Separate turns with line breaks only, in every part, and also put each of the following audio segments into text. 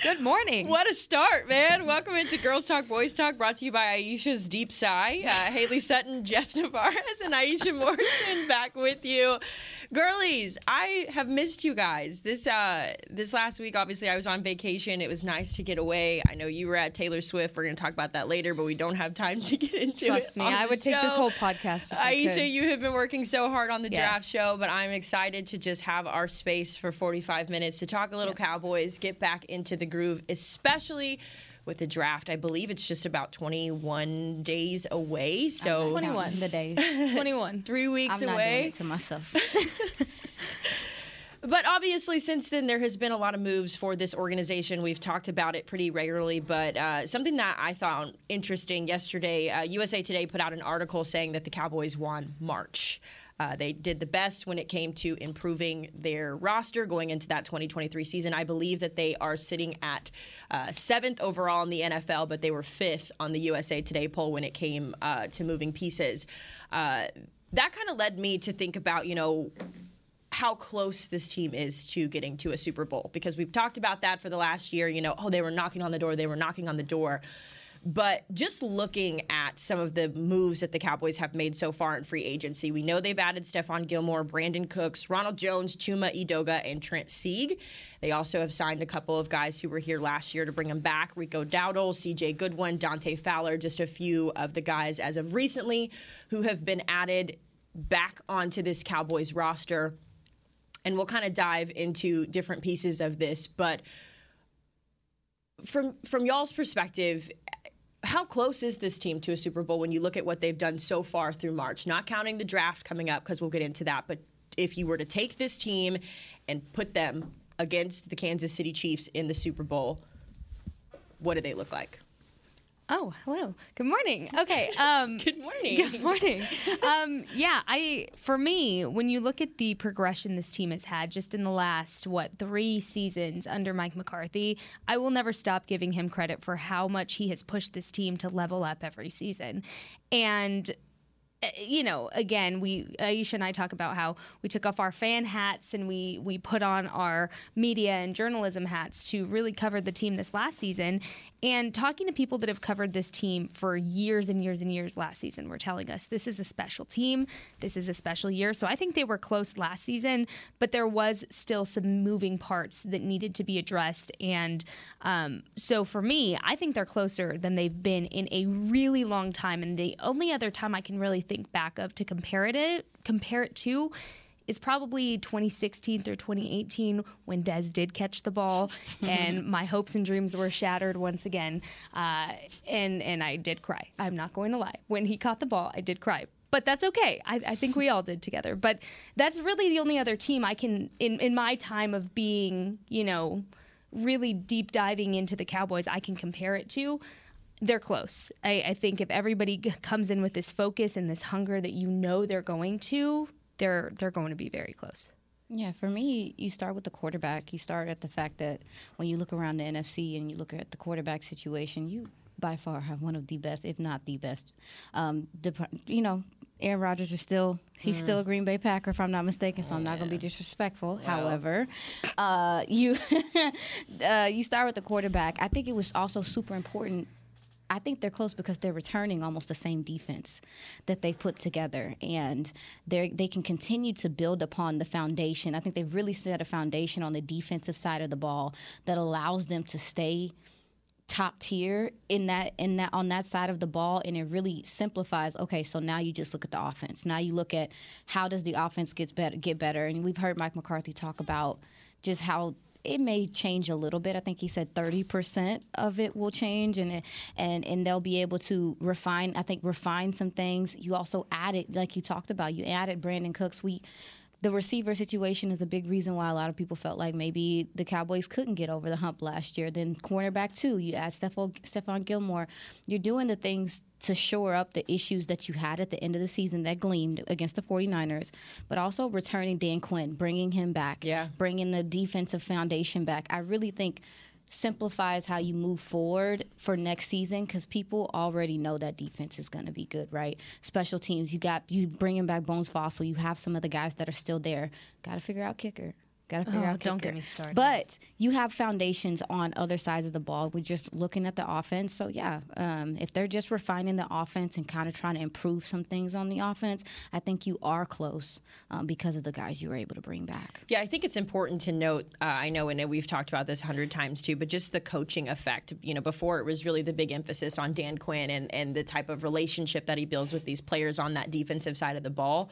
Good morning.
What a start, man. Welcome into Girls Talk, Boys Talk, brought to you by Aisha's Deep Sigh. Uh, Haley Sutton, Jess Navarez, and Aisha Morrison back with you. Girlies, I have missed you guys. This uh, this last week, obviously, I was on vacation. It was nice to get away. I know you were at Taylor Swift. We're going to talk about that later, but we don't have time to get into it.
Trust me,
on
I would take this whole podcast.
Aisha, you have been working so hard on the
Yes.
draft show, but I'm excited to just have our space for 45 minutes to talk a little Cowboys, get back into the groove, especially with the draft. I believe it's just about 21 days away, so
21 the days. 21.
three weeks
I'm not doing
away.
it to myself.
But obviously, since then, there has been a lot of moves for this organization. We've talked about it pretty regularly, but uh, something that I found interesting yesterday uh, USA Today put out an article saying that the Cowboys won March. Uh, they did the best when it came to improving their roster going into that 2023 season. I believe that they are sitting at uh, seventh overall in the NFL, but they were fifth on the USA Today poll when it came uh, to moving pieces. Uh, that kind of led me to think about, you know, how close this team is to getting to a Super Bowl because we've talked about that for the last year. You know, oh, they were knocking on the door, they were knocking on the door. But just looking at some of the moves that the Cowboys have made so far in free agency, we know they've added Stephon Gilmore, Brandin Cooks, Ronald Jones, Chuma Edoga, and Trent Sieg. They also have signed a couple of guys who were here last year to bring them back Rico Dowdle, CJ Goodwin, Dante Fowler, just a few of the guys as of recently who have been added back onto this Cowboys roster and we'll kind of dive into different pieces of this but from from y'all's perspective how close is this team to a super bowl when you look at what they've done so far through march? Not counting the draft coming up because we'll get into that but if you were to take this team and put them against the kansas city chiefs in the super bowl what do they look like
Oh, hello. Good morning. Okay. Um,
good morning
Good morning. Um, yeah, I for me, when you look at the progression this team has had just in the last what three seasons under Mike McCarthy, I will never stop giving him credit for how much he has pushed this team to level up every season, and. Uh, You know, again, we Aisha and I talk about how we took off our fan hats and we we put on our media and journalism hats to really cover the team this last season. And talking to people that have covered this team for years and years and years last season were telling us this is a special team. This is a special year. So I think they were close last season, but there was still some moving parts that needed to be addressed. And um, so for me, I think they're closer than they've been in a really long time. And the only other time I can really think back of to compare it compare it to is probably 2016 through 2018 when Dez did catch the ball and my hopes and dreams were shattered once again. Uh, and and I did cry. I'm not going to lie. When he caught the ball, I did cry. But that's okay. I, I think we all did together. But that's really the only other team I can, in, in my time of being, you know, really deep diving into the Cowboys, I can compare it to they're close. I, I think if everybody g- comes in with this focus and this hunger that you know they're going to, they're they're going to be very close.
yeah, for me, you start with the quarterback. You start at the fact that when you look around the NFC and you look at the quarterback situation, you by far have one of the best, if not the best. Um, dep- you know, Aaron Rodgers is still he's still a Green Bay Packer, if I'm not mistaken. So I'm not going to be disrespectful. However, uh, you uh, you start with the quarterback. I think it was also super important I think they're close because they're returning almost the same defense that they've put together, and they they can continue to build upon the foundation. I think they've really set a foundation on the defensive side of the ball that allows them to stay top tier in that in that on that side of the ball. And it really simplifies okay so now you just look at the offense. Now you look at how does the offense better get better. And we've heard Mike McCarthy talk about just how it may change a little bit. I think he said 30% of it will change and and and they'll be able to refine I think refine some things. You also added like you talked about, you added Brandin Cooks. We the receiver situation is a big reason why a lot of people felt like maybe the Cowboys couldn't get over the hump last year. Then cornerback too, you add Stephon, Gilmore. You're doing the things to shore up the issues that you had at the end of the season that gleamed against the 49ers, but also returning Dan Quinn, bringing him back,
Yeah.
bringing the defensive foundation back. I really think simplifies how you move forward for next season because people already know that defense is going to be good, right? Special teams, you got you bringing back Bones Fassel, you have some of the guys that are still there. Got to figure out kicker. Got to figure
Oh,
out
don't
kicker.
get me started.
But you have foundations on other sides of the ball. We're just looking at the offense. So yeah, um, if they're just refining the offense and kind of trying to improve some things on the offense, I think you are close um, because of the guys you were able to bring back.
Yeah, I think it's important to note. Uh, I know, and we've talked about this a hundred times too, but just the coaching effect. You know, before it was really the big emphasis on Dan Quinn and and the type of relationship that he builds with these players on that defensive side of the ball.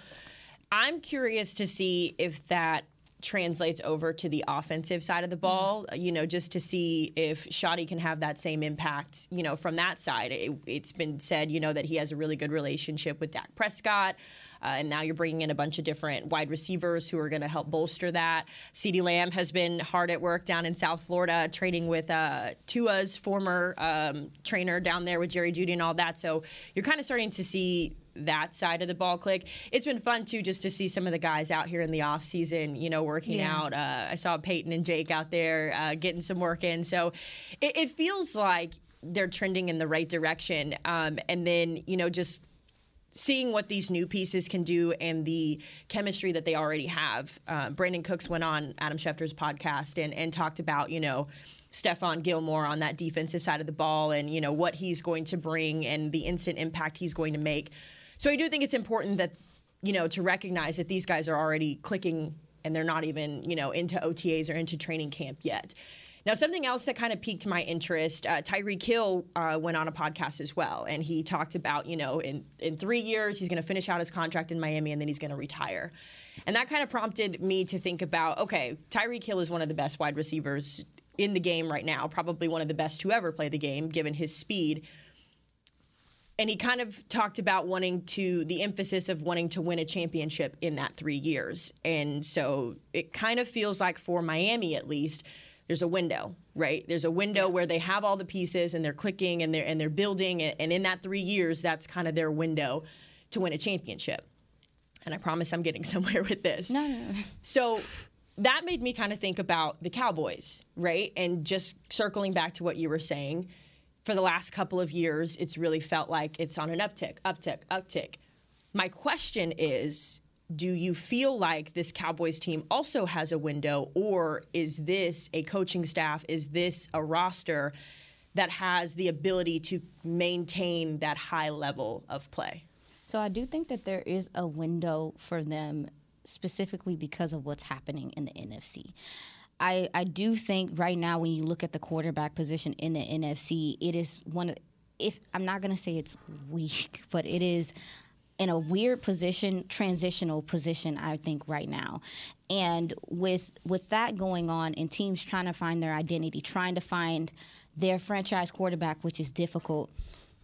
I'm curious to see if that translates over to the offensive side of the ball. You know, just to see if Schotty can have that same impact. You know, from that side, it, it's been said, you know, that he has a really good relationship with Dak Prescott. Uh, and now you're bringing in a bunch of different wide receivers who are going to help bolster that. CeeDee Lamb has been hard at work down in South Florida, trading with uh, Tua's former um, trainer down there with Jerry Jeudy and all that. So you're kind of starting to see that side of the ball click. It's been fun too, just to see some of the guys out here in the off season, you know, working
Yeah.
out. Uh, I saw Peyton and Jake out there uh, getting some work in. So it, it feels like they're trending in the right direction. Um, and then, you know, just seeing what these new pieces can do and the chemistry that they already have. Um, Brandin Cooks went on Adam Schefter's podcast and, and talked about, you know, Stephon Gilmore on that defensive side of the ball and, you know, what he's going to bring and the instant impact he's going to make. So I do think it's important that, you know, to recognize that these guys are already clicking and they're not even, you know, into OTAs or into training camp yet. Now, something else that kind of piqued my interest, uh, Tyreek Hill uh, went on a podcast as well, and he talked about, you know, in, in three years, he's going to finish out his contract in Miami and then he's going to retire. And that kind of prompted me to think about okay, Tyreek Hill is one of the best wide receivers in the game right now, probably one of the best to ever play the game, given his speed. And he kind of talked about wanting to, the emphasis of wanting to win a championship in that three years. And so it kind of feels like for Miami at least, there's a window, right? There's a window where they have all the pieces and they're clicking and they're and they're building and in that 3 years that's kind of their window to win a championship. And I promise I'm getting somewhere with this.
No, no, no.
So that made me kind of think about the Cowboys, right? And just circling back to what you were saying, for the last couple of years, it's really felt like it's on an uptick, uptick, uptick. My question is do you feel like this Cowboys team also has a window, or is this a coaching staff? Is this a roster that has the ability to maintain that high level of play?
So I do think that there is a window for them specifically because of what's happening in the NFC. I, I do think right now when you look at the quarterback position in the NFC, it is one of if I'm not gonna say it's weak, but it is in a weird position, transitional position, I think right now. And with with that going on and teams trying to find their identity, trying to find their franchise quarterback, which is difficult,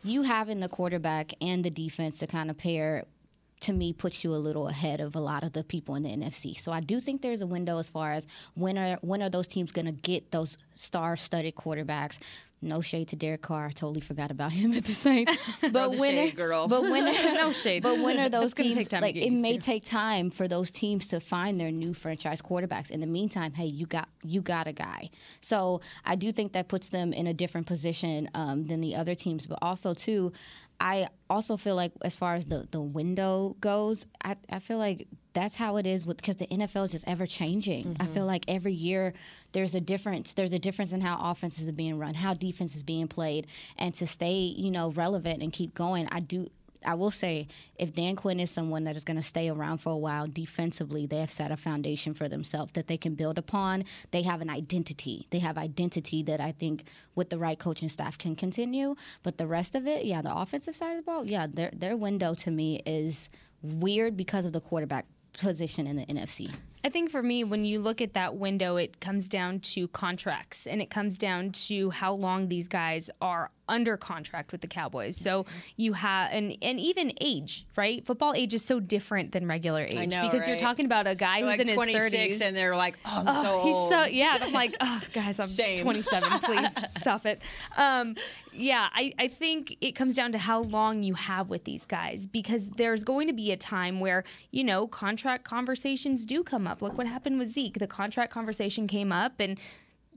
you having the quarterback and the defense to kind of pair to me puts you a little ahead of a lot of the people in the NFC. So I do think there's a window as far as when are when are those teams going to get those star-studded quarterbacks. No shade to Derek Carr. I totally forgot about him at the same. But when
shade,
are,
girl.
But when are,
No shade.
But when are those teams
take time
like it may
to.
take time for those teams to find their new franchise quarterbacks. In the meantime, hey, you got you got a guy. So I do think that puts them in a different position um, than the other teams. But also too, I also feel like as far as the the window goes, I, I feel like that's how it is with because the NFL is just ever changing. I feel like every year there's a difference. There's a difference in how offenses are being run, how defense is being played, and to stay you know relevant and keep going. I do. I will say, if Dan Quinn is someone that is going to stay around for a while defensively, they have set a foundation for themselves that they can build upon. They have an identity. They have identity that I think with the right coaching staff can continue. But the rest of it, yeah, the offensive side of the ball, yeah, their their window to me is weird because of the quarterback position in the NFC.
I think for me, when you look at that window, it comes down to contracts and it comes down to how long these guys are under contract with the Cowboys. So you have and and even age, right? Football age is so different than regular age
know,
because you're talking about a guy
They're
who's
like
in his
26
30s.
and they're like, oh, I'm
Oh,
so
he's
old.
so yeah. I'm like, oh, guys, I'm
Same.
27. Please stop it. Um, yeah, I, I think it comes down to how long you have with these guys because there's going to be a time where you know contract conversations do come up. Look what happened with Zeke. The contract conversation came up and.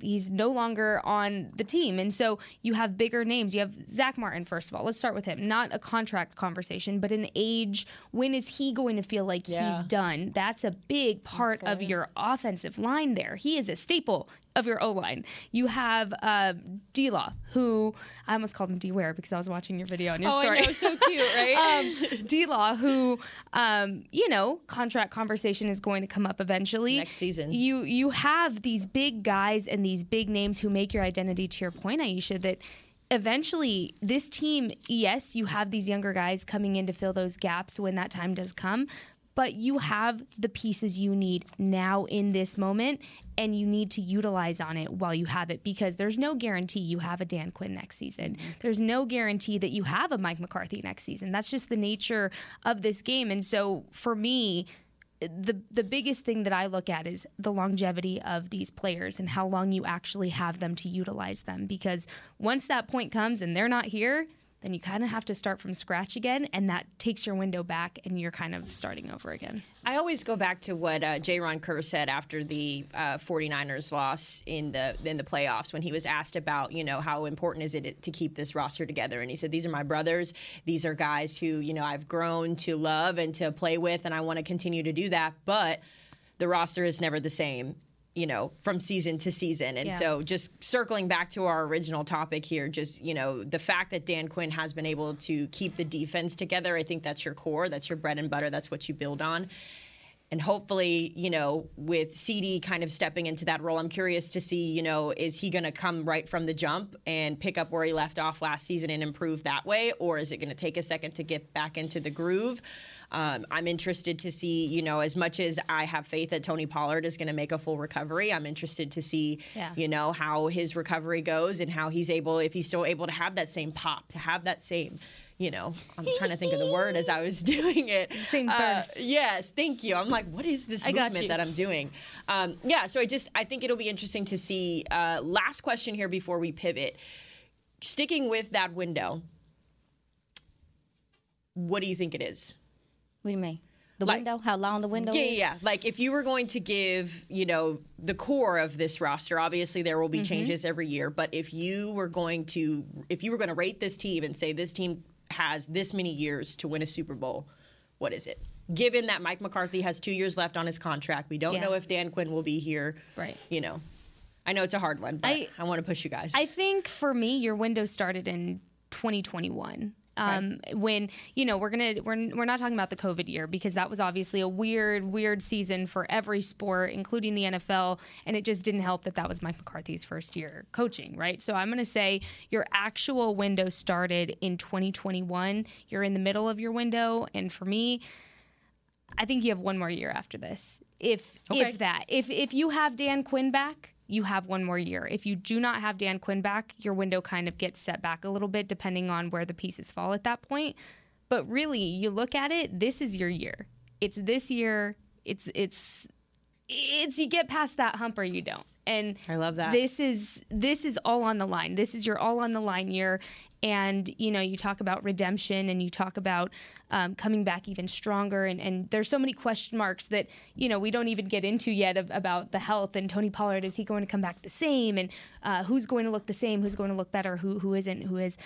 He's no longer on the team. And so you have bigger names. You have Zack Martin, first of all. Let's start with him. Not a contract conversation, but an age. When is he going to feel like
Yeah.
he's done? That's a big part of your offensive line there. He is a staple of your O line. You have uh, D Law, who I almost called him D Ware because I was watching your video on your
Oh,
story.
Know, so cute, right?
um, D Law, who, um, you know, contract conversation is going to come up eventually
Next season.
You you have these big guys and these big names who make your identity. To your point, Aisha, that eventually this team, yes, you have these younger guys coming in to fill those gaps when that time does come. But you have the pieces you need now in this moment, and you need to utilize on it while you have it because there's no guarantee you have a Dan Quinn next season. Mm-hmm. There's no guarantee that you have a Mike McCarthy next season. That's just the nature of this game. And so for me, the the biggest thing that I look at is the longevity of these players and how long you actually have them to utilize them because once that point comes and they're not here then you kind of have to start from scratch again and that takes your window back and you're kind of starting over again.
I always go back to what uh, Jayron Kearse said after the uh, 49ers loss in the in the playoffs when he was asked about, you know, how important is it to keep this roster together. And he said, these are my brothers. These are guys who, you know, I've grown to love and to play with, and I want to continue to do that. But the roster is never the same. You know, from season to season. And
Yeah.
so, just circling back to our original topic here, just, you know, the fact that Dan Quinn has been able to keep the defense together, I think that's your core, that's your bread and butter, that's what you build on. And hopefully, you know, with CeeDee kind of stepping into that role, I'm curious to see, you know, is he going to come right from the jump and pick up where he left off last season and improve that way? Or is it going to take a second to get back into the groove? Um, I'm interested to see, you know, as much as I have faith that Tony Pollard is going to make a full recovery, I'm interested to see,
Yeah.
you know, how his recovery goes and how he's able, if he's still able to have that same pop, to have that same, you know, I'm trying to think of the word as I was doing it.
Same
Uh,
burst.
yes, thank you. I'm like, what is this
I
movement that I'm doing? Um, yeah, so I just, I think it'll be interesting to see. Uh, last question here before we pivot. Sticking with that window, what do you think it is?
What do you mean? The
Like-
window? How long the window
Yeah,
is?
yeah, yeah. Like if you were going to give, you know, the core of this roster, obviously there will be
Mm-hmm.
changes every year, but if you were going to if you were going to rate this team and say this team has this many years to win a Super Bowl, what is it? Given that Mike McCarthy has 2 years left on his contract, we don't
Yeah.
know if Dan Quinn will be here.
Right.
You know. I know it's a hard one, but I,
I-
want to push you guys.
I think for me, your window started in 2021. Um, when you know we're gonna we're, we're not talking about the COVID year because that was obviously a weird weird season for every sport, including the NFL, and it just didn't help that that was Mike McCarthy's first year coaching, right? So I'm gonna say your actual window started in 2021. You're in the middle of your window, and for me, I think you have one more year after this. If
Okay.
if that. If if you have Dan Quinn back, you have one more year. If you do not have Dan Quinn back, your window kind of gets set back a little bit depending on where the pieces fall at that point. But really, you look at it, this is your year. It's this year. It's it's it's you get past that hump or you don't. And
I love that.
This is this is all on the line. This is your all on the line year. And you know, you talk about redemption and you talk about um, coming back even stronger. And, and there's so many question marks that you know we don't even get into yet of, about the health and Tony Pollard. Is he going to come back the same? And uh, who's going to look the same? Who's going to look better? Who who isn't? Who is?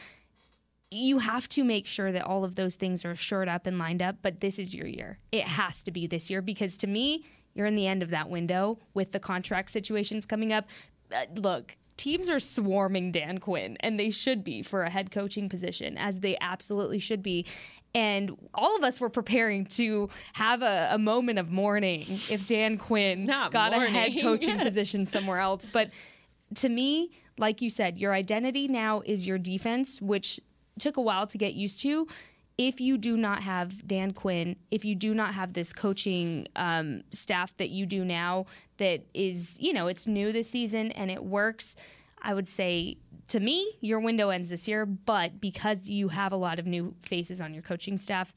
you have to make sure that all of those things are shored up and lined up. But this is your year. It has to be this year because to me, you're in the end of that window with the contract situations coming up. Uh, look, teams are swarming Dan Quinn, and they should be for a head coaching position, as they absolutely should be. And all of us were preparing to have a, a moment of mourning if Dan Quinn
Not
got a head
mourning.
coaching position somewhere else. But to me, like you said, your identity now is your defense, which took a while to get used to. If you do not have Dan Quinn, if you do not have this coaching um, staff that you do now, that is, you know, it's new this season and it works. I would say to me, your window ends this year, but because you have a lot of new faces on your coaching staff,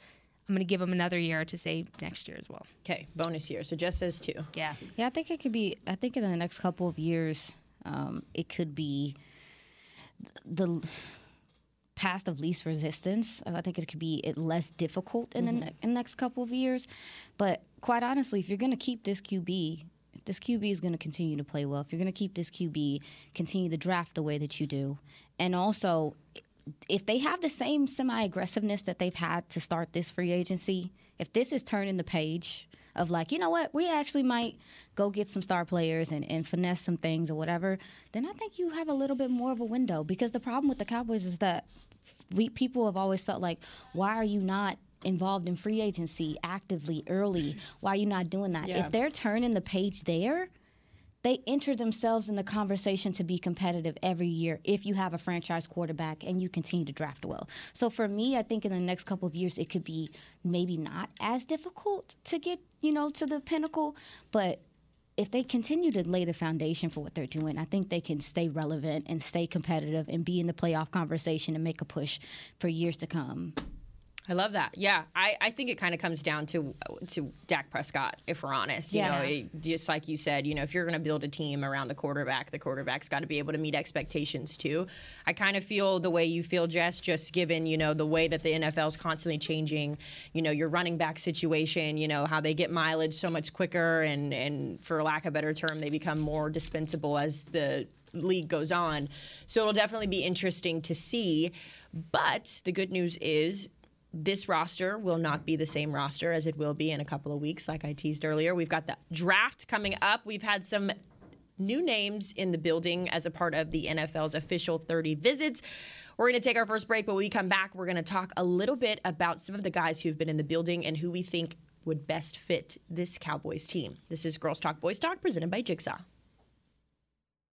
I'm going to give them another year to say next year as well.
Okay, bonus year. So Jess says two.
Yeah.
Yeah, I think it could be. I think in the next couple of years, um, it could be the path of least resistance. I think it could be less difficult in, mm-hmm. the, ne- in the next couple of years. But quite honestly, if you're going to keep this QB, if this QB is going to continue to play well, if you're going to keep this QB, continue to draft the way that you do, and also if they have the same semi aggressiveness that they've had to start this free agency, if this is turning the page of like, you know what, we actually might go get some star players and, and finesse some things or whatever, then I think you have a little bit more of a window. Because the problem with the Cowboys is that we people have always felt like, why are you not involved in free agency actively early? Why are you not doing that? Yeah. If they're turning the page there, they enter themselves in the conversation to be competitive every year if you have a franchise quarterback and you continue to draft well. So for me, I think in the next couple of years it could be maybe not as difficult to get, you know, to the pinnacle, but if they continue to lay the foundation for what they're doing, I think they can stay relevant and stay competitive and be in the playoff conversation and make a push for years to come.
I love that. Yeah, I, I think it kind of comes down to to Dak Prescott, if we're honest. You yeah. know, it, just like you said, you know, if you're going to build a team around the quarterback, the quarterback's got to be able to meet expectations too. I kind of feel the way you feel, Jess, just given you know the way that the NFL is constantly changing. You know, your running back situation. You know how they get mileage so much quicker, and and for lack of a better term, they become more dispensable as the league goes on. So it'll definitely be interesting to see. But the good news is this roster will not be the same roster as it will be in a couple of weeks, like I teased earlier. We've got the draft coming up. We've had some new names in the building as a part of the NFL's official 30 visits. We're going to take our first break, but when we come back, we're going to talk a little bit about some of the guys who've been in the building and who we think would best fit this Cowboys team. This is Girls Talk Boys Talk presented by Jigsaw.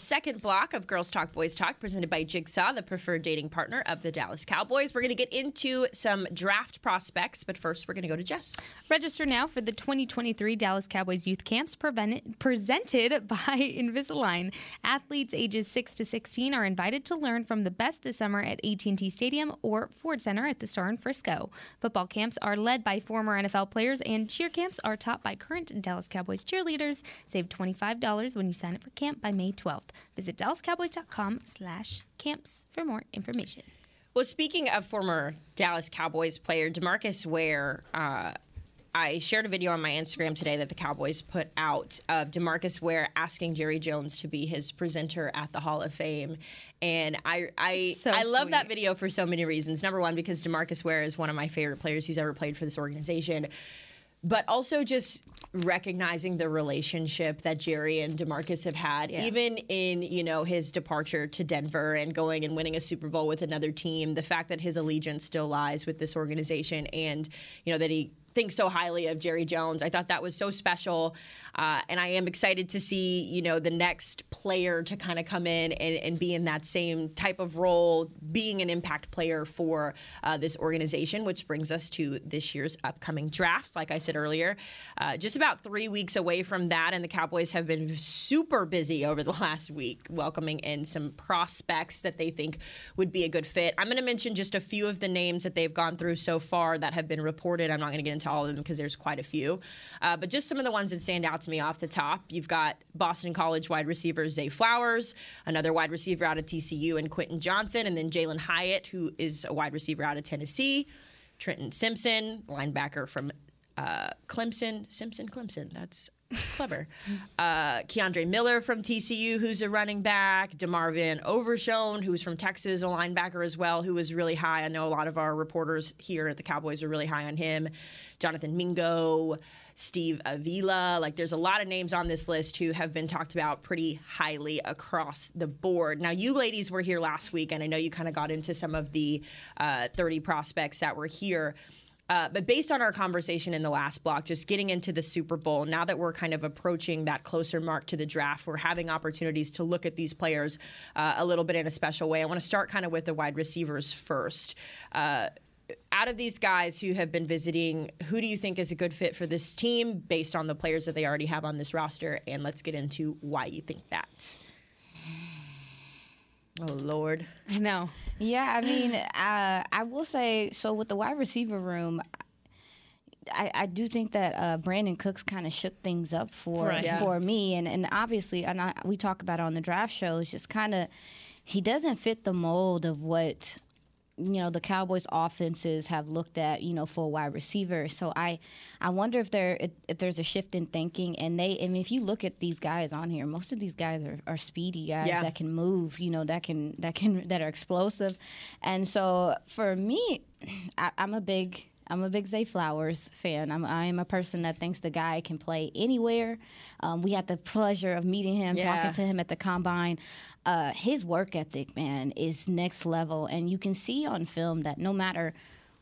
Second block of Girls Talk Boys Talk, presented by Jigsaw, the preferred dating partner of the Dallas Cowboys. We're going to get into some draft prospects, but first we're going to go to Jess.
Register now for the 2023 Dallas Cowboys Youth Camps presented by Invisalign. Athletes ages 6 to 16 are invited to learn from the best this summer at AT&T Stadium or Ford Center at the Star in Frisco. Football camps are led by former NFL players, and cheer camps are taught by current Dallas Cowboys cheerleaders. Save $25 when you sign up for camp by May 12th. Visit DallasCowboys.com slash camps for more information.
Well, speaking of former Dallas Cowboys player Demarcus Ware, uh, I shared a video on my Instagram today that the Cowboys put out of Demarcus Ware asking Jerry Jones to be his presenter at the Hall of Fame. And I I,
So
I love that video for so many reasons. Number one, because Demarcus Ware is one of my favorite players he's ever played for this organization. But also just recognizing the relationship that Jerry and Demarcus have had, even in you know his departure to Denver and going and winning a Super Bowl with another team. The fact that his allegiance still lies with this organization, and you know that he thinks so highly of Jerry Jones. I thought that was so special, uh, and I am excited to see you know the next player to kind of come in and, and be in that same type of role, being an impact player for uh, this organization. Which brings us to this year's upcoming draft. Like I said earlier, uh, just about three weeks away from that, and the Cowboys have been super busy over the last week, welcoming in some prospects that they think would be a good fit. I'm going to mention just a few of the names that they've gone through so far that have been reported. I'm not going to get into all of them because there's quite a few, uh, but just some of the ones that stand out to me off the top. You've got Boston College wide receiver Zay Flowers, another wide receiver out of TCU, and Quentin Johnston, and then Jalen Hyatt, who is a wide receiver out of Tennessee. Trenton Simpson, linebacker from uh, Clemson. Simpson, Clemson. That's clever. Uh, Kendre Miller from TCU, who's a running back. DeMarvion Overshown, who's from Texas, a linebacker as well, who was really high. I know a lot of our reporters here at the Cowboys are really high on him. Jonathan Mingo. Steve Avila. Like, there's a lot of names on this list who have been talked about pretty highly across the board. Now, you ladies were here last week, and I know you kind of got into some of the uh, 30 prospects that were here. Uh, but based on our conversation in the last block, just getting into the Super Bowl, now that we're kind of approaching that closer mark to the draft, we're having opportunities to look at these players uh, a little bit in a special way. I want to start kind of with the wide receivers first. Uh, out of these guys who have been visiting, who do you think is a good fit for this team based on the players that they already have on this roster? And let's get into why you think that. Oh, Lord.
no.
Yeah, I mean, uh, I will say so with the wide receiver room. I, I do think that uh, Brandin Cooks kind of shook things up for
Right. Yeah.
for me, and, and obviously, and I, we talk about it on the draft show. It's just kind of he doesn't fit the mold of what you know the Cowboys offenses have looked at you know for a wide receiver. So I I wonder if there if, if there's a shift in thinking. And they I mean if you look at these guys on here, most of these guys are, are speedy guys
Yeah.
that can move. You know that can that can that are explosive. And so for me, I, I'm a big. I'm a big Zay Flowers fan. I'm, I am a person that thinks the guy can play anywhere. Um, we had the pleasure of meeting him,
Yeah.
talking to him at the combine. Uh, his work ethic, man, is next level, and you can see on film that no matter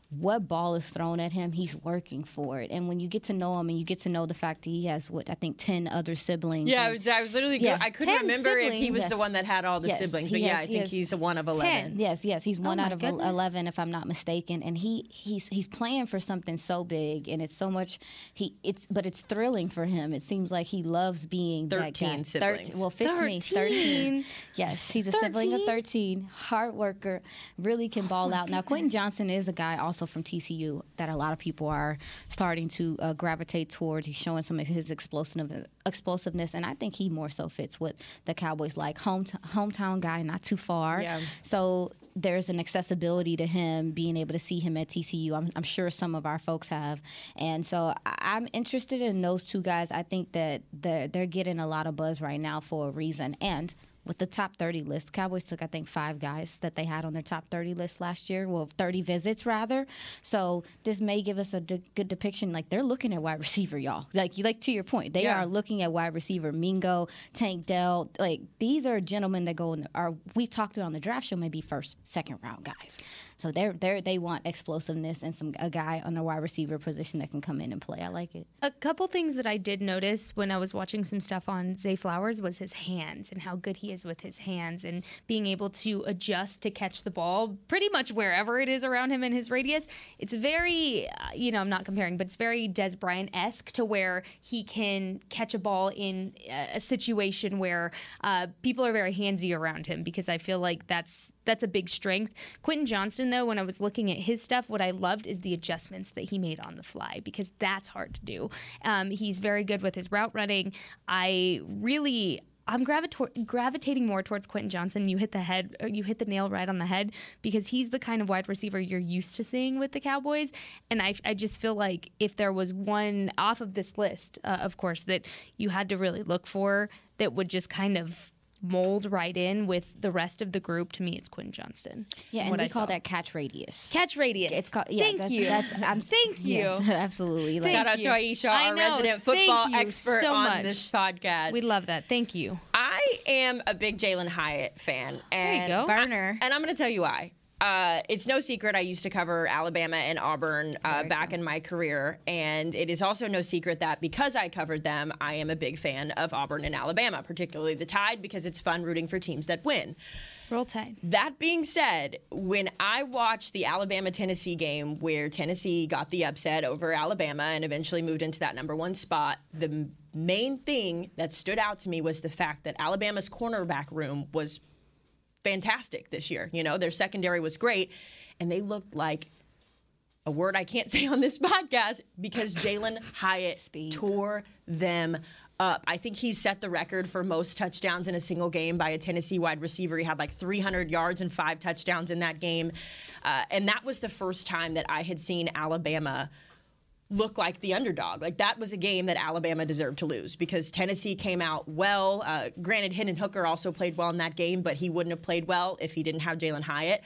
what ball is thrown at him, he's working for it. And when you get to know him, and you get to know the fact that he has what I think ten other siblings.
Yeah, I
and-
was, I was literally.
Yeah.
I couldn't
10
remember if he was
Yes.
the one that had all the
Yes,
siblings, but yeah, I think he's one of eleven.
Yes, yes, he's oh one
my
out of
goodness.
eleven, if I'm not mistaken, and he he's he's playing for something so big, and it's so much he it's but it's thrilling for him. It seems like he loves being
13
guy.
siblings.
well, fits me.
13.
Yes, he's a sibling of
13?
Hard worker, really can ball out. Now, Quentin Johnston is a guy also from TCU that a lot of people are starting to uh, gravitate towards. He's showing some of his explosive explosiveness, and I think he more so fits what the Cowboys like. Home hometown guy, not too far.
Yeah.
So there's an accessibility to him, being able to see him at TCU. I'm, I'm sure some of our folks have, and so I'm interested in those two guys. I think that they're, they're getting a lot of buzz right now for a reason, and. With the top 30 list, Cowboys took, I think, five guys that they had on their top 30 list last year. Well, 30 visits, rather. So this may give us a de- good depiction. Like, they're looking at wide receiver, y'all. Like, you like to your point, they
Yeah.
are looking at wide receiver Mingo, Tank Dell. Like these are gentlemen that go in are we've talked about on the draft show maybe first, second round guys. So they're they they want explosiveness and some a guy on the wide receiver position that can come in and play. I like it.
A couple things that I did notice when I was watching some stuff on Zay Flowers was his hands and how good he is with his hands and being able to adjust to catch the ball pretty much wherever it is around him in his radius. It's very, uh, you know, I'm not comparing, but it's very Dez Bryant esque to where he can catch a ball in a situation where uh, people are very handsy around him because I feel like that's that's a big strength. Quentin Johnston, though, when I was looking at his stuff, what I loved is the adjustments that he made on the fly because that's hard to do. Um, he's very good with his route running. I really. I'm gravita- gravitating more towards Quentin Johnston. You hit the head, you hit the nail right on the head because he's the kind of wide receiver you're used to seeing with the Cowboys. And I, I just feel like if there was one off of this list, uh, of course, that you had to really look for that would just kind of mold right in with the rest of the group. To me, it's Quinn Johnston.
Yeah, and
what
we
I
call
saw.
that catch radius.
catch radius.
It's called. Yeah,
Thank
that's,
you.
That's, I'm,
Thank you.
yes, absolutely. Like,
Shout out to. Aisha, our
know.
resident football expert
so
on
much.
this podcast.
We love that. Thank you.
I am a big Jalen Hyatt fan, and
go. Burner.
and I'm going to tell you why. Uh, it's no secret I used to cover Alabama and Auburn uh, back in my career, and it is also no secret that because I covered them, I am a big fan of Auburn and Alabama, particularly the Tide, because it's fun rooting for teams that win.
Roll Tide.
That being said, when I watched the Alabama Tennessee game where Tennessee got the upset over Alabama and eventually moved into that number one spot, the main thing that stood out to me was the fact that Alabama's cornerback room was fantastic this year. You know, their secondary was great, and they looked like a word I can't say on this podcast because Jalen Hyatt tore them up. I think he set the record for most touchdowns in a single game by a Tennessee wide receiver. He had like 300 yards and five touchdowns in that game. Uh, and that was the first time that I had seen Alabama look like the underdog. Like that was a game that Alabama deserved to lose because Tennessee came out well. Uh, granted, Hendon Hooker also played well in that game, but he wouldn't have played well if he didn't have Jalen Hyatt.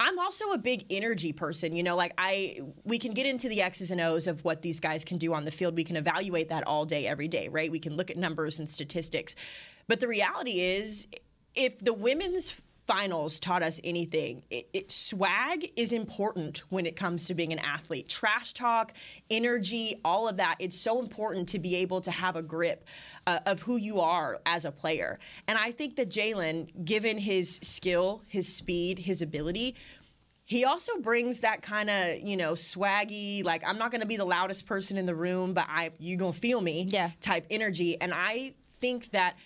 I'm also a big energy person. You know, like I, we can get into the X's and O's of what these guys can do on the field. We can evaluate that all day, every day, right? We can look at numbers and statistics. But the reality is, if the women's finals taught us anything, it, it, swag is important when it comes to being an athlete. Trash talk, energy, all of that. It's so important to be able to have a grip uh, of who you are as a player. And I think that Jalen, given his skill, his speed, his ability, he also brings that kind of you know swaggy like i'm not going to be the loudest person in the room but i you going to feel me
Yeah.
type energy and i think that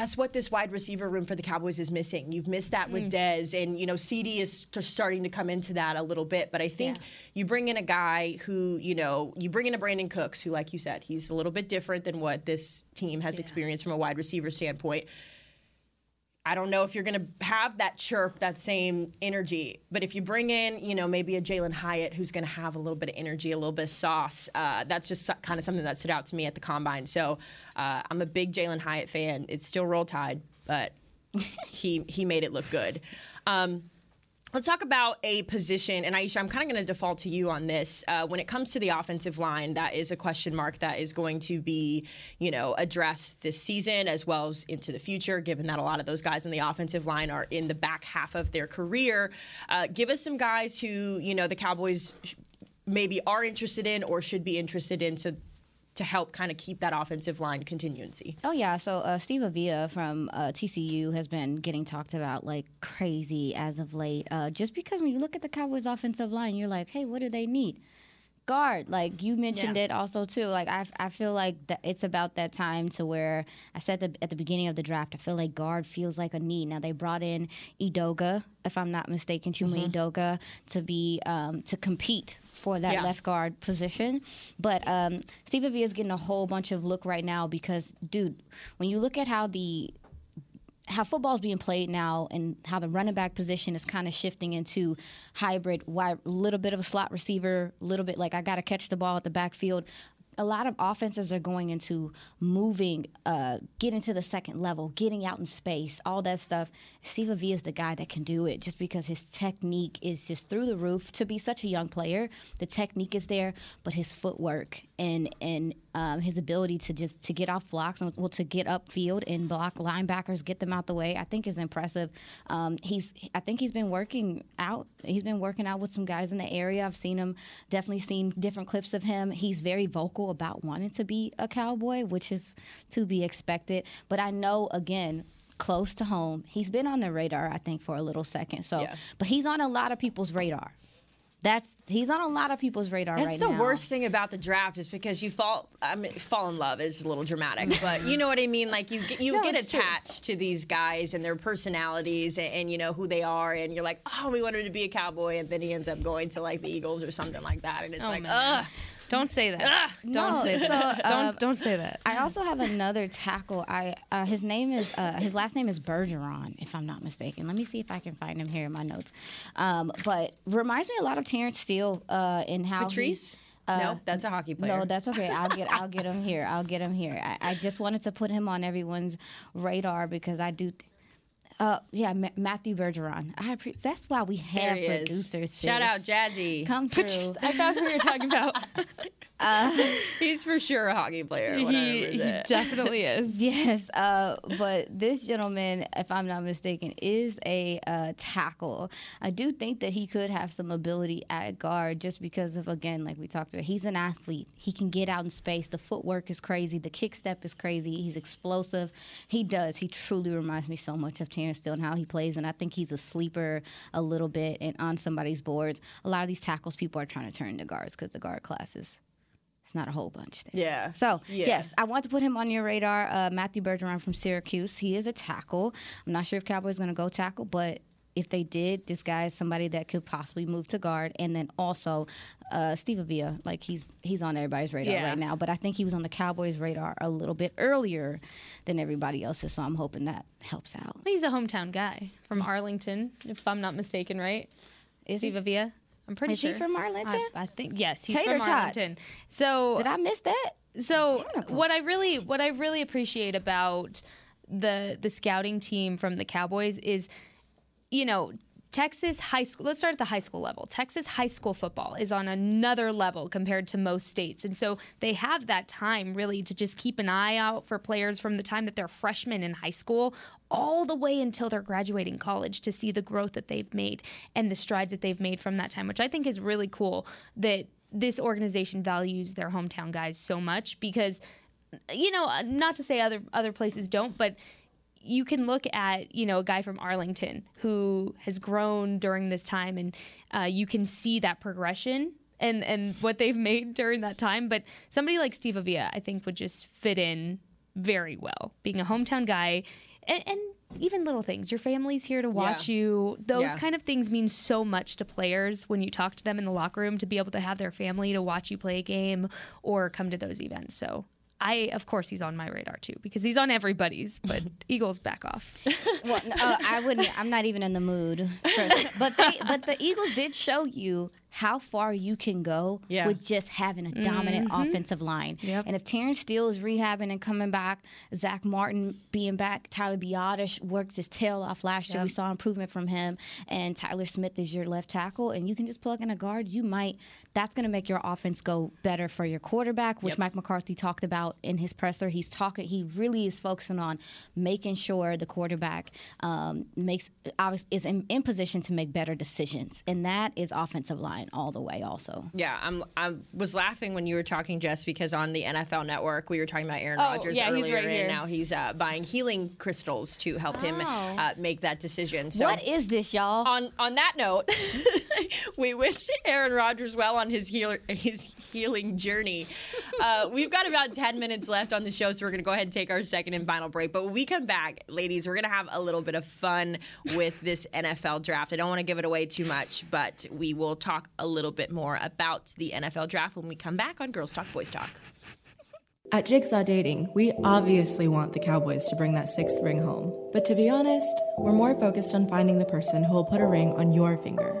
that's what this wide receiver room for the Cowboys is missing. You've missed that with hmm. Dez, and you know CeeDee is just starting to come into that a little bit. But I think
Yeah.
you bring in a guy who you know you bring in a Brandin Cooks, who, like you said, he's a little bit different than what this team has experienced from a wide receiver standpoint. I don't know if you're going to have that chirp, that same energy. But if you bring in, you know, maybe a Jalen Hyatt who's going to have a little bit of energy, a little bit of sauce, uh, that's just kind of something that stood out to me at the combine. So uh, I'm a big Jalen Hyatt fan. It's still Roll Tide, but he he made it look good. Um, Let's talk about a position, and Aisha, I'm kind of going to default to you on this. Uh, when it comes to the offensive line, that is a question mark that is going to be, you know, addressed this season as well as into the future. Given that a lot of those guys in the offensive line are in the back half of their career, uh, give us some guys who you know the Cowboys sh- maybe are interested in or should be interested in, so to help kind of keep that offensive line continuancy.
Oh yeah, so uh, Steve Avila from uh, TCU has been getting talked about like crazy as of late. Uh, just because when you look at the Cowboys' offensive line, you're like, hey, what do they need? Guard, like you mentioned
Yeah.
it also too. Like I, I feel like that it's about that time to where I said the, at the beginning of the draft, I feel like guard feels like a need. Now they brought in Edoga, if I'm not mistaken, Chuma Edoga, to be um, to compete for that
Yeah.
left guard position. But um, Steve Avila is getting a whole bunch of look right now because, dude, when you look at how the how football's being played now and how the running back position is kind of shifting into hybrid wide little bit of a slot receiver a little bit like i gotta catch the ball at the backfield a lot of offenses are going into moving, uh, getting to the second level, getting out in space, all that stuff. Steve Avila is the guy that can do it just because his technique is just through the roof. To be such a young player, the technique is there, but his footwork and and um, his ability to just to get off blocks and well to get upfield and block linebackers, get them out the way, I think is impressive. Um, he's I think he's been working out. He's been working out with some guys in the area. I've seen him, definitely seen different clips of him. He's very vocal about wanting to be a cowboy, which is to be expected. But I know again. Close to home, he's been on the radar. I think for a little second. So,
Yeah.
but he's on a lot of people's radar. That's he's on a lot of people's radar
That's
right
the
now.
worst thing about the draft is because you fall. I mean, fall in love is a little dramatic, but you know what I mean. Like you, get, you
No,
get
it's true.
attached to these guys and their personalities, and, and you know who they are, and you're like, oh, we wanted to be a cowboy, and then he ends up going to like the Eagles or something like that, and it's
Oh,
like,
man.
ugh.
Don't say that. don't
no,
say
so,
that.
um,
don't don't say that.
I also have another tackle. I uh, his name is uh, his last name is Bergeron, if I'm not mistaken. Let me see if I can find him here in my notes. Um, but reminds me a lot of Terence Steele uh, in how he-
Patrice? no, that's a hockey player.
No, that's okay. I'll get I'll get him here. I'll get him here. I, I just wanted to put him on everyone's radar because I do. Uh, yeah, Ma- Matthew Bergeron. I appre- that's why we have producers.
Shout out Jazzy.
Come through.
I thought who you were talking about.
He's for sure a hockey player.
he, he definitely is.
Yes, uh, but this gentleman, if I'm not mistaken, is a uh, tackle. I do think that he could have some ability at guard just because of, again, like we talked about, he's an athlete. He can get out in space. The footwork is crazy. The kick step is crazy. He's explosive. He does. He truly reminds me so much of Terence Steele and how he plays, and I think he's a sleeper a little bit and on somebody's boards. A lot of these tackles, people are trying to turn into guards because the guard classes. It's not a whole bunch there.
Yeah.
So
Yeah.
yes, I want to put him on your radar. Uh, Matthew Bergeron from Syracuse. He is a tackle. I'm not sure if Cowboys going to go tackle, but if they did, this guy is somebody that could possibly move to guard. And then also uh, Steve Avila, like he's he's on everybody's radar
Yeah.
right now. But I think he was on the Cowboys' radar a little bit earlier than everybody else's. So I'm hoping that helps out.
He's a hometown guy from Arlington, if I'm not mistaken, right?
Is
Steve
he?
Avila. I'm pretty
Is he from Arlington?
I, I think yes, he's
Tater
from
tots.
Arlington. So
Did I miss that?
so what I really what I really appreciate about the the scouting team from the Cowboys is you know Texas high school let's start at the high school level. Texas high school football is on another level compared to most states. And so they have that time really to just keep an eye out for players from the time that they're freshmen in high school all the way until they're graduating college to see the growth that they've made and the strides that they've made from that time, which I think is really cool that this organization values their hometown guys so much because you know, uh, not to say other other places don't, but you can look at you know a guy from Arlington who has grown during this time, and uh, you can see that progression and and what they've made during that time. But somebody like Steve Avila, I think, would just fit in very well, being a hometown guy, and. and even little things. Your family's here to watch
Yeah.
you. Those
Yeah.
kind of things mean so much to players when you talk to them in the locker room to be able to have their family to watch you play a game or come to those events. So I, of course, he's on my radar too because he's on everybody's. But Eagles back off.
Well, n- uh, I wouldn't. I'm not even in the mood. For, but they, but the Eagles did show you how far you can go
Yeah.
with just having a dominant offensive line.
Yep.
And if Terence Steele is rehabbing and coming back, Zack Martin being back, Tyler Biadasz worked his tail off last year. We saw improvement from him, and Tyler Smith is your left tackle, and you can just plug in a guard. You might. That's going to make your offense go better for your quarterback, which
Yep.
Mike McCarthy talked about in his presser. He's talking. He really is focusing on making sure the quarterback um, makes is in, in position to make better decisions, and that is offensive line all the way. Also,
Yeah, I'm. I was laughing when you were talking, Jess, because on the NFL Network we were talking about Aaron
Oh,
Rodgers
yeah,
earlier,
right
and now he's uh, buying healing crystals to help him
Oh.
uh, make that decision. So
what is this, y'all?
on on that note, we wish Aaron Rodgers well on his healer, his healing journey. Uh, we've got about ten minutes left on the show, so we're going to go ahead and take our second and final break. But when we come back, ladies, we're going to have a little bit of fun with this NFL draft. I don't want to give it away too much, but we will talk a little bit more about the NFL draft when we come back on Girls Talk Boys Talk.
At Jigsaw Dating, we obviously want the Cowboys to bring that sixth ring home. But to be honest, we're more focused on finding the person who will put a ring on your finger.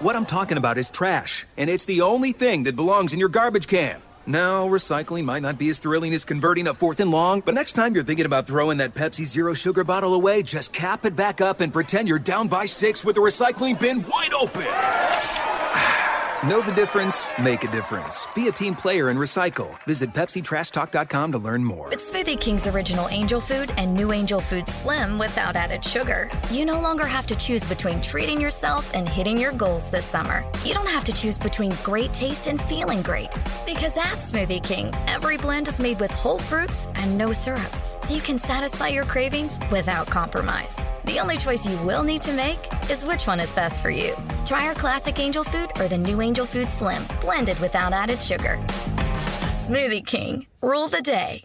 What I'm talking about is trash, and it's the only thing that belongs in your garbage can. Now, recycling might not be as thrilling as converting a fourth and long, but next time you're thinking about throwing that Pepsi Zero Sugar bottle away, just cap it back up and pretend you're down by six with the recycling bin wide open. Know the difference? Make a difference. Be a team player and recycle. Visit PepsiTrashTalk.com to learn more.
With Smoothie King's original Angel Food and new Angel Food Slim without added sugar, you no longer have to choose between treating yourself and hitting your goals this summer. You don't have to choose between great taste and feeling great. Because at Smoothie King, every blend is made with whole fruits and no syrups, so you can satisfy your cravings without compromise. The only choice you will need to make is which one is best for you. Try our classic Angel Food or the new Angel Food Slim, blended without added sugar. Smoothie King, rule the day.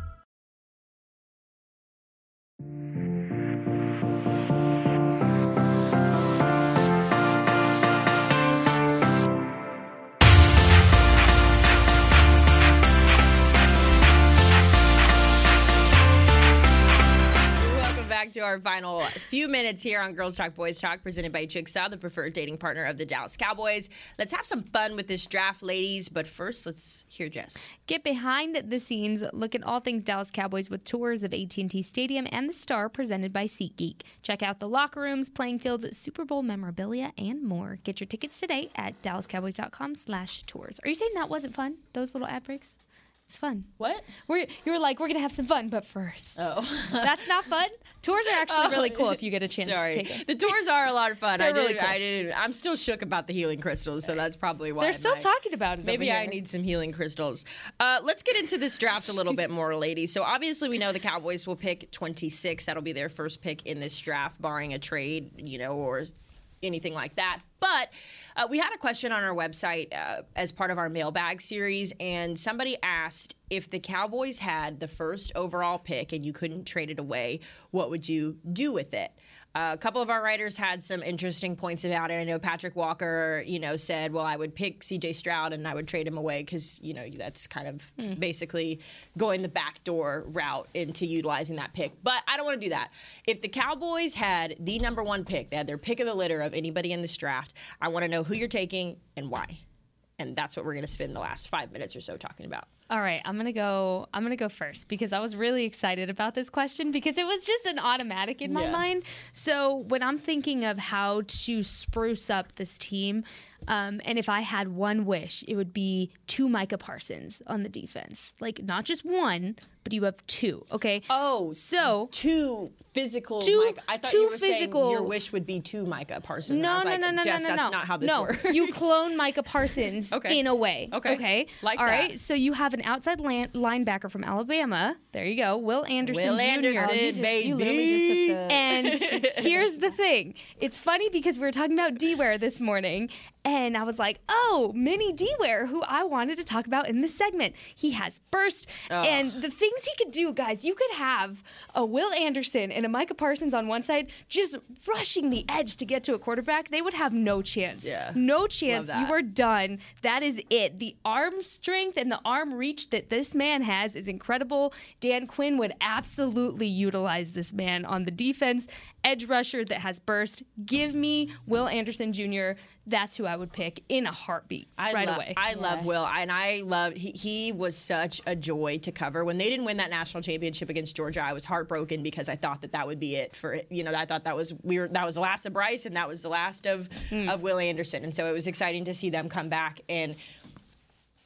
To our final few minutes here on Girls Talk Boys Talk, presented by Jigsaw, the preferred dating partner of the Dallas Cowboys. Let's have some fun with this draft, ladies. But first, let's hear Jess.
Get behind the scenes. Look at all things Dallas Cowboys with tours of AT&T Stadium and the Star, presented by SeatGeek. Check out the locker rooms, playing fields, Super Bowl memorabilia, and more. Get your tickets today at DallasCowboys.com/tours. Are you saying that wasn't fun? Those little ad breaks. It's fun.
What?
We're, you were like, we're gonna have some fun, but first,
Oh.
that's not fun. Tours are actually really cool if you get a chance
Sorry.
to take it.
The tours are a lot of fun. I
They're really
didn't,
cool.
I didn't. I'm still shook about the healing crystals, so that's probably why.
They're still
my-
talking about it.
Maybe I need some healing crystals. Uh, let's get into this draft a little bit more, ladies. So obviously, we know the Cowboys will pick 26. That'll be their first pick in this draft, barring a trade, you know, or anything like that. But uh, we had a question on our website uh, as part of our mailbag series, and somebody asked if the Cowboys had the first overall pick and you couldn't trade it away, what would you do with it? Uh, a couple of our writers had some interesting points about it. I know Patrick Walker, you know, said, "Well, I would pick C.J. Stroud and I would trade him away because you know that's kind of basically going the backdoor route into utilizing that pick." But I don't want to do that. If the Cowboys had the number one pick, they had their pick of the litter of anybody in this draft. I want to know who you're taking and why, and that's what we're going to spend the last five minutes or so talking about.
All right, I'm gonna go. I'm gonna go first because I was really excited about this question because it was just an automatic in my
Yeah.
mind. So when I'm thinking of how to spruce up this team, um, and if I had one wish, it would be two Micah Parsons on the defense. Like not just one, but you have two. Okay.
Oh,
so
two physical.
Two-
Micah. I thought
two
you were
physical-
saying your wish would be two Micah Parsons.
No, no,
like,
no, no,
Jess,
no, no,
that's
no.
not how this
no,
works.
you clone Micah Parsons
Okay.
in a way.
Okay.
Okay.
Like
All
that.
right. So you have an outside lan- linebacker from Alabama. There you go. Will Anderson
Will
Jr.
Anderson,
Oh, you just-
baby.
you just the-
And here's the thing. It's funny because we were talking about D-Ware this morning, and I was like, oh, mini D-Ware, who I wanted to talk about in this segment. He has burst, and the things he could do, guys, you could have a Will Anderson and a Micah Parsons on one side just rushing the edge to get to a quarterback. They would have no chance.
Yeah.
No chance. You are done. That is it. The arm strength and the arm reach that this man has is incredible. Dan Quinn would absolutely utilize this man on the defense. Edge rusher that has burst. Give me Will Anderson Jr. That's who I would pick in a heartbeat
I
right
love,
away.
I love Will, and I love he, he was such a joy to cover. When they didn't win that national championship against Georgia, I was heartbroken because I thought that that would be it for you know I thought that was we were that was the last of Bryce and that was the last of hmm. of Will Anderson, and so it was exciting to see them come back and.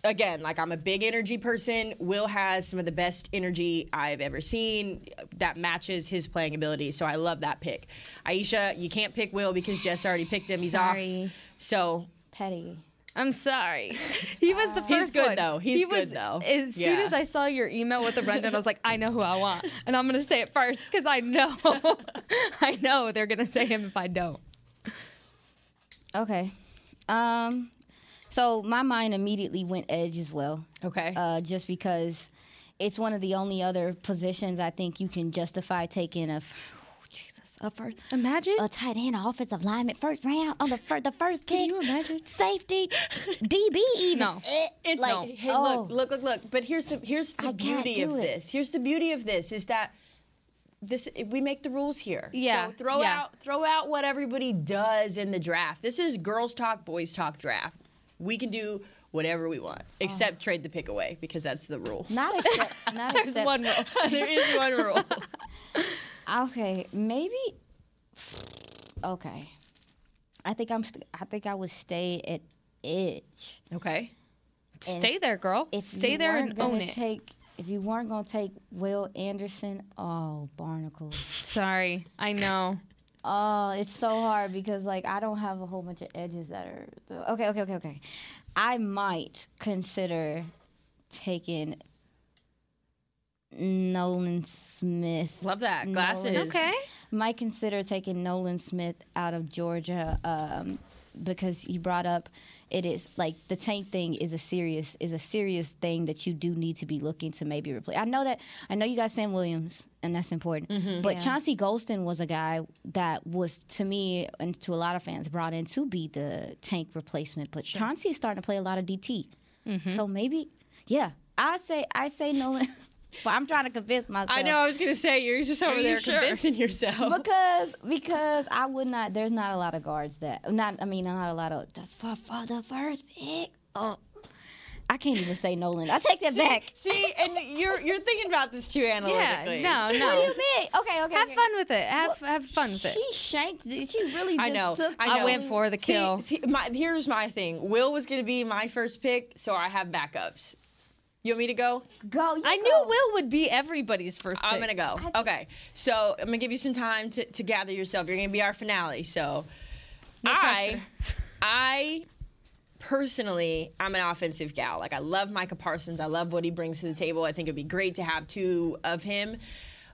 Again, like I'm a big energy person. Will has some of the best energy I've ever seen that matches his playing ability. So I love that pick. Aisha, you can't pick Will because Jess already picked him. He's
Sorry.
off. So
Petty.
I'm sorry. He was the first
He's good,
one.
though. He's
he was,
good, though.
As soon as I saw your email with the rundown, I was like, I know who I want, and I'm gonna say it first because I know, I know they're gonna say him if I don't.
Okay. Um, so my mind immediately went edge as well.
Okay.
Uh, just because it's one of the only other positions I think you can justify taking a. Jesus. a first.
Imagine
a tight end, an offensive lineman, first round on the first the first kick.
Can you imagine
safety, DB even?
No.
It's
like
like, hey,
oh.
look, look, look, look. But here's the here's the
I can't
beauty of
do it.
this. Here's the beauty of this is that this we make the rules here.
Yeah,
So throw
yeah.
out throw out what everybody does in the draft. This is girls talk, boys talk draft. We can do whatever we want, oh. except trade the pick away because that's the rule.
Not except, not
There's
except
one rule.
there is one rule.
Okay, maybe. Okay, I think I'm. St- I think I would stay at edge.
Okay.
Stay there, girl.
If
Stay
you
there
weren't
and
gonna
own it.
Take, if you weren't gonna take Will Anderson, oh barnacles.
Sorry, I know.
Oh, it's so hard because like I don't have a whole bunch of edges that are okay. Okay, okay, okay. I might consider taking Nolan Smith.
Love that.
Nolan-
Glasses.
Okay.
Might consider taking Nolan Smith out of Georgia um, because he brought up it is like the tank thing is a serious is a serious thing that you do need to be looking to maybe replace. I know that I know you got Sam Williams and that's important,
Mm-hmm.
but
Yeah.
Chauncey Golston was a guy that was to me and to a lot of fans brought in to be the tank replacement. But Chauncey is starting to play a lot of DT,
Mm-hmm.
so maybe yeah. I say I say Nolan. But I'm trying to convince myself.
I know. I was gonna say you're just over
you
there
sure?
convincing yourself.
because because I would not. There's not a lot of guards that not. I mean, not a lot of the for, for the first pick. Oh, I can't even say Nolan. I take that
See,
back.
see, and you're you're thinking about this too
Yeah,
analytically.
no,
What do
no.
you mean? Okay, okay.
Have
okay.
fun with it. Have have fun with it.
She shanked. it. She really.
I know.
Took
I, know.
I went for the
See-
kill.
See, my, here's my thing. Will was going to be my first pick, so I have backups. You want me to go?
Go. You
I
go.
knew Will would be everybody's first pick.
I'm going to go. Okay. So I'm going to give you some time to, to gather yourself. You're going to be our finale. So I, I personally, I'm an offensive gal. Like I love Micah Parsons. I love what he brings to the table. I think it'd be great to have two of him.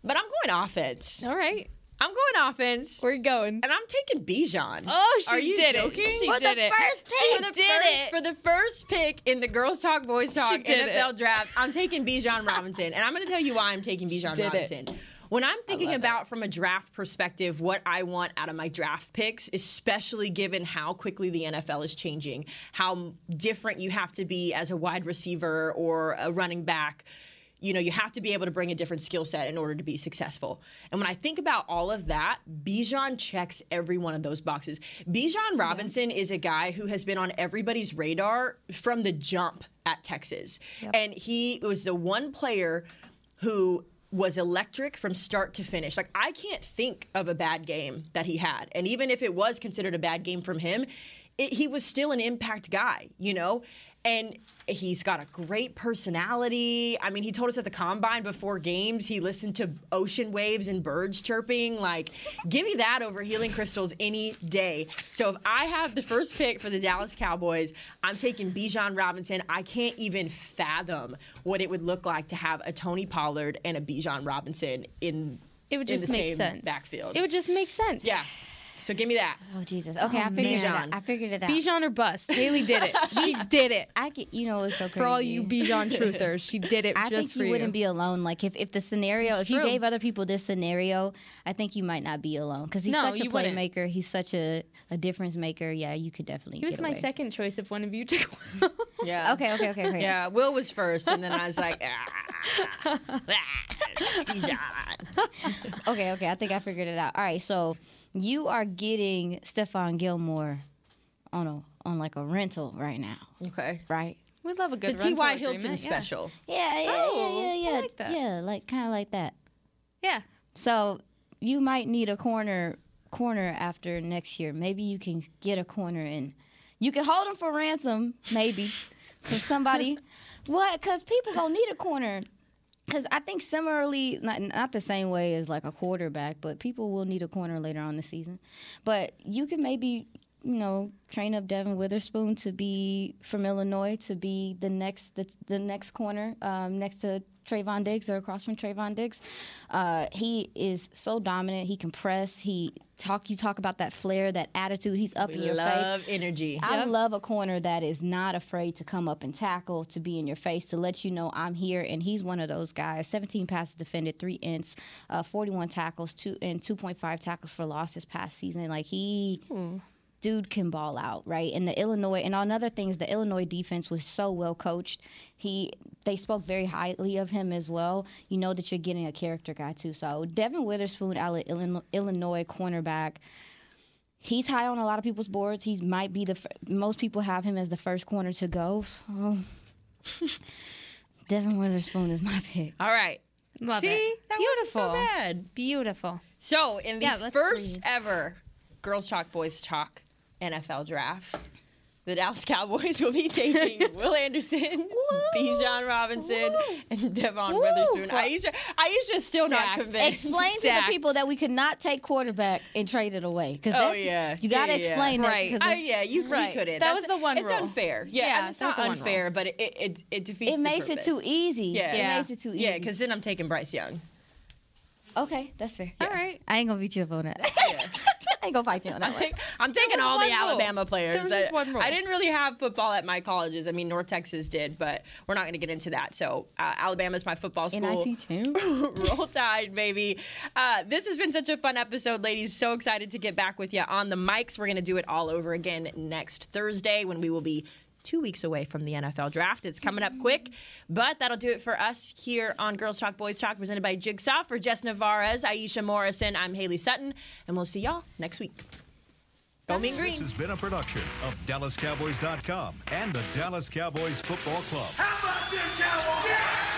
But I'm going offense.
All right.
I'm going offense.
Where you going?
and I'm taking Bijan.
Oh, she
Are you
did
joking?
it. She
For the
did it.
first
She
for the
did
first,
it.
For the first pick in the Girls Talk, Boys Talk NFL
it.
draft, I'm taking Bijan Robinson. And I'm going to tell you why I'm taking Bijan
did it.
Robinson. When I'm thinking about from a draft perspective what I want out of my draft picks, especially given how quickly the NFL is changing, how different you have to be as a wide receiver or a running back. You know, you have to be able to bring a different skill set in order to be successful. And when I think about all of that, Bijan checks every one of those boxes. Bijan Robinson is a guy who has been on everybody's radar from the jump at Texas. And he was the one player who was electric from start to finish. Like I can't think of a bad game that he had. And even if it was considered a bad game from him, it, he was still an impact guy, you know? And he's got a great personality. I mean, he told us at the combine before games he listened to ocean waves and birds chirping. Like, give me that over healing crystals any day. So if I have the first pick for the Dallas Cowboys, I'm taking Bijan Robinson. I can't even fathom what it would look like to have a Tony Pollard and a Bijan Robinson in
It would just
the
make
same
sense.
backfield.
It would just make sense.
yeah. So give me that.
Oh Jesus. Okay, I figured it out.
Bijan.
I figured it out.
Bijan or bust. Haley did it. She did it.
I get. You know, it's so crazy.
For all you Bijan truthers, she did it
I
just
think
for
you
you.
wouldn't be alone. Like if, if the scenario,
It's
if you gave other people this scenario, I think you might not be alone because he's
No,
such a
you wouldn't.
playmaker. He's such a, a difference maker. Yeah, you could definitely.
he was
get
my
away.
second choice if one of you took
Yeah.
Okay, okay, okay, okay.
Yeah, Will was first, and then I was like, ah, ah, Bijan.
Okay, okay. I think I figured it out. All right, so you are getting Stephon Gilmore on a on like a rental right now,
Okay.
right?
We love a
The
good rental
T.Y. Hilton
yeah.
special.
Yeah, yeah,
Oh,
yeah, yeah,
I
yeah,
like that.
yeah. Like kind of like that.
Yeah.
So you might need a corner corner after next year. Maybe you can get a corner and you can hold them for ransom, maybe. to somebody. what? Because people gonna need a corner. Because I think similarly, not not the same way as like a quarterback, but people will need a corner later on the season. But you can maybe you know, train up Devon Witherspoon to be from Illinois to be the next the, the next corner um, next to Trevon Diggs or across from Trevon Diggs. Uh, he is so dominant. He can press. He talk. You talk about that flair, that attitude. He's up
We
in your face.
I love energy.
I
Yep.
love a corner that is not afraid to come up and tackle, to be in your face, to let you know I'm here. And he's one of those guys. 17 passes defended, three ints, uh, 41 tackles, two and 2.5 tackles for loss this past season. Like he. Dude can ball out, right? And the Illinois and on other things, the Illinois defense was so well coached. He they spoke very highly of him as well. You know that you're getting a character guy too. So Devon Witherspoon, out of Illinois, Illinois cornerback, he's high on a lot of people's boards. He might be the fir- most people have him as the first corner to go. Um, so, Devon Witherspoon is my pick.
All right.
Love
See,
it.
that wasn't
Beautiful.
so bad.
Beautiful.
So, in the
Yeah,
first
breathe.
ever Girls Talk Boys Talk NFL draft, the Dallas Cowboys will be taking Will Anderson, Bijan Robinson, and Devon Witherspoon. Aisha, Aisha's still not
Stacked.
convinced.
Explain to the people that we could not take quarterback and trade it away. Because
Oh yeah,
you got to
Yeah, yeah.
explain that.
Right.
'cause
Oh,
it-
yeah, you,
Right.
you couldn't.
That
That's-
was the one
It's
rule.
unfair. Yeah,
Yeah,
and it's
that was
not
the one
unfair, but it, it, it, it defeats.
It
the
makes it
purpose.
too easy.
Yeah,
It
Yeah.
makes it too easy.
Yeah, because then I'm taking Bryce Young.
okay, that's fair.
All right.
I ain't gonna beat you up on that. I fight you on that.
I'm, take, I'm taking all the
rule.
Alabama players.
There
I,
just one rule.
I didn't really have football at my colleges. I mean, North Texas did, but we're not going to get into that. So uh, Alabama's my football school.
NIT champ.
Roll Tide, baby. Uh, this has been such a fun episode, ladies. So excited to get back with you on the mics. We're going to do it all over again next Thursday when we will be two weeks away from the NFL draft. It's coming up quick, but that'll do it for us here on Girls Talk, Boys Talk, presented by Jigsaw. For Jess Navarez, Aisha Morrison, I'm Haley Sutton, and we'll see y'all next week. Go Mean Green.
This has been a production of DallasCowboys.com and the Dallas Cowboys Football Club.
How about this, Cowboys?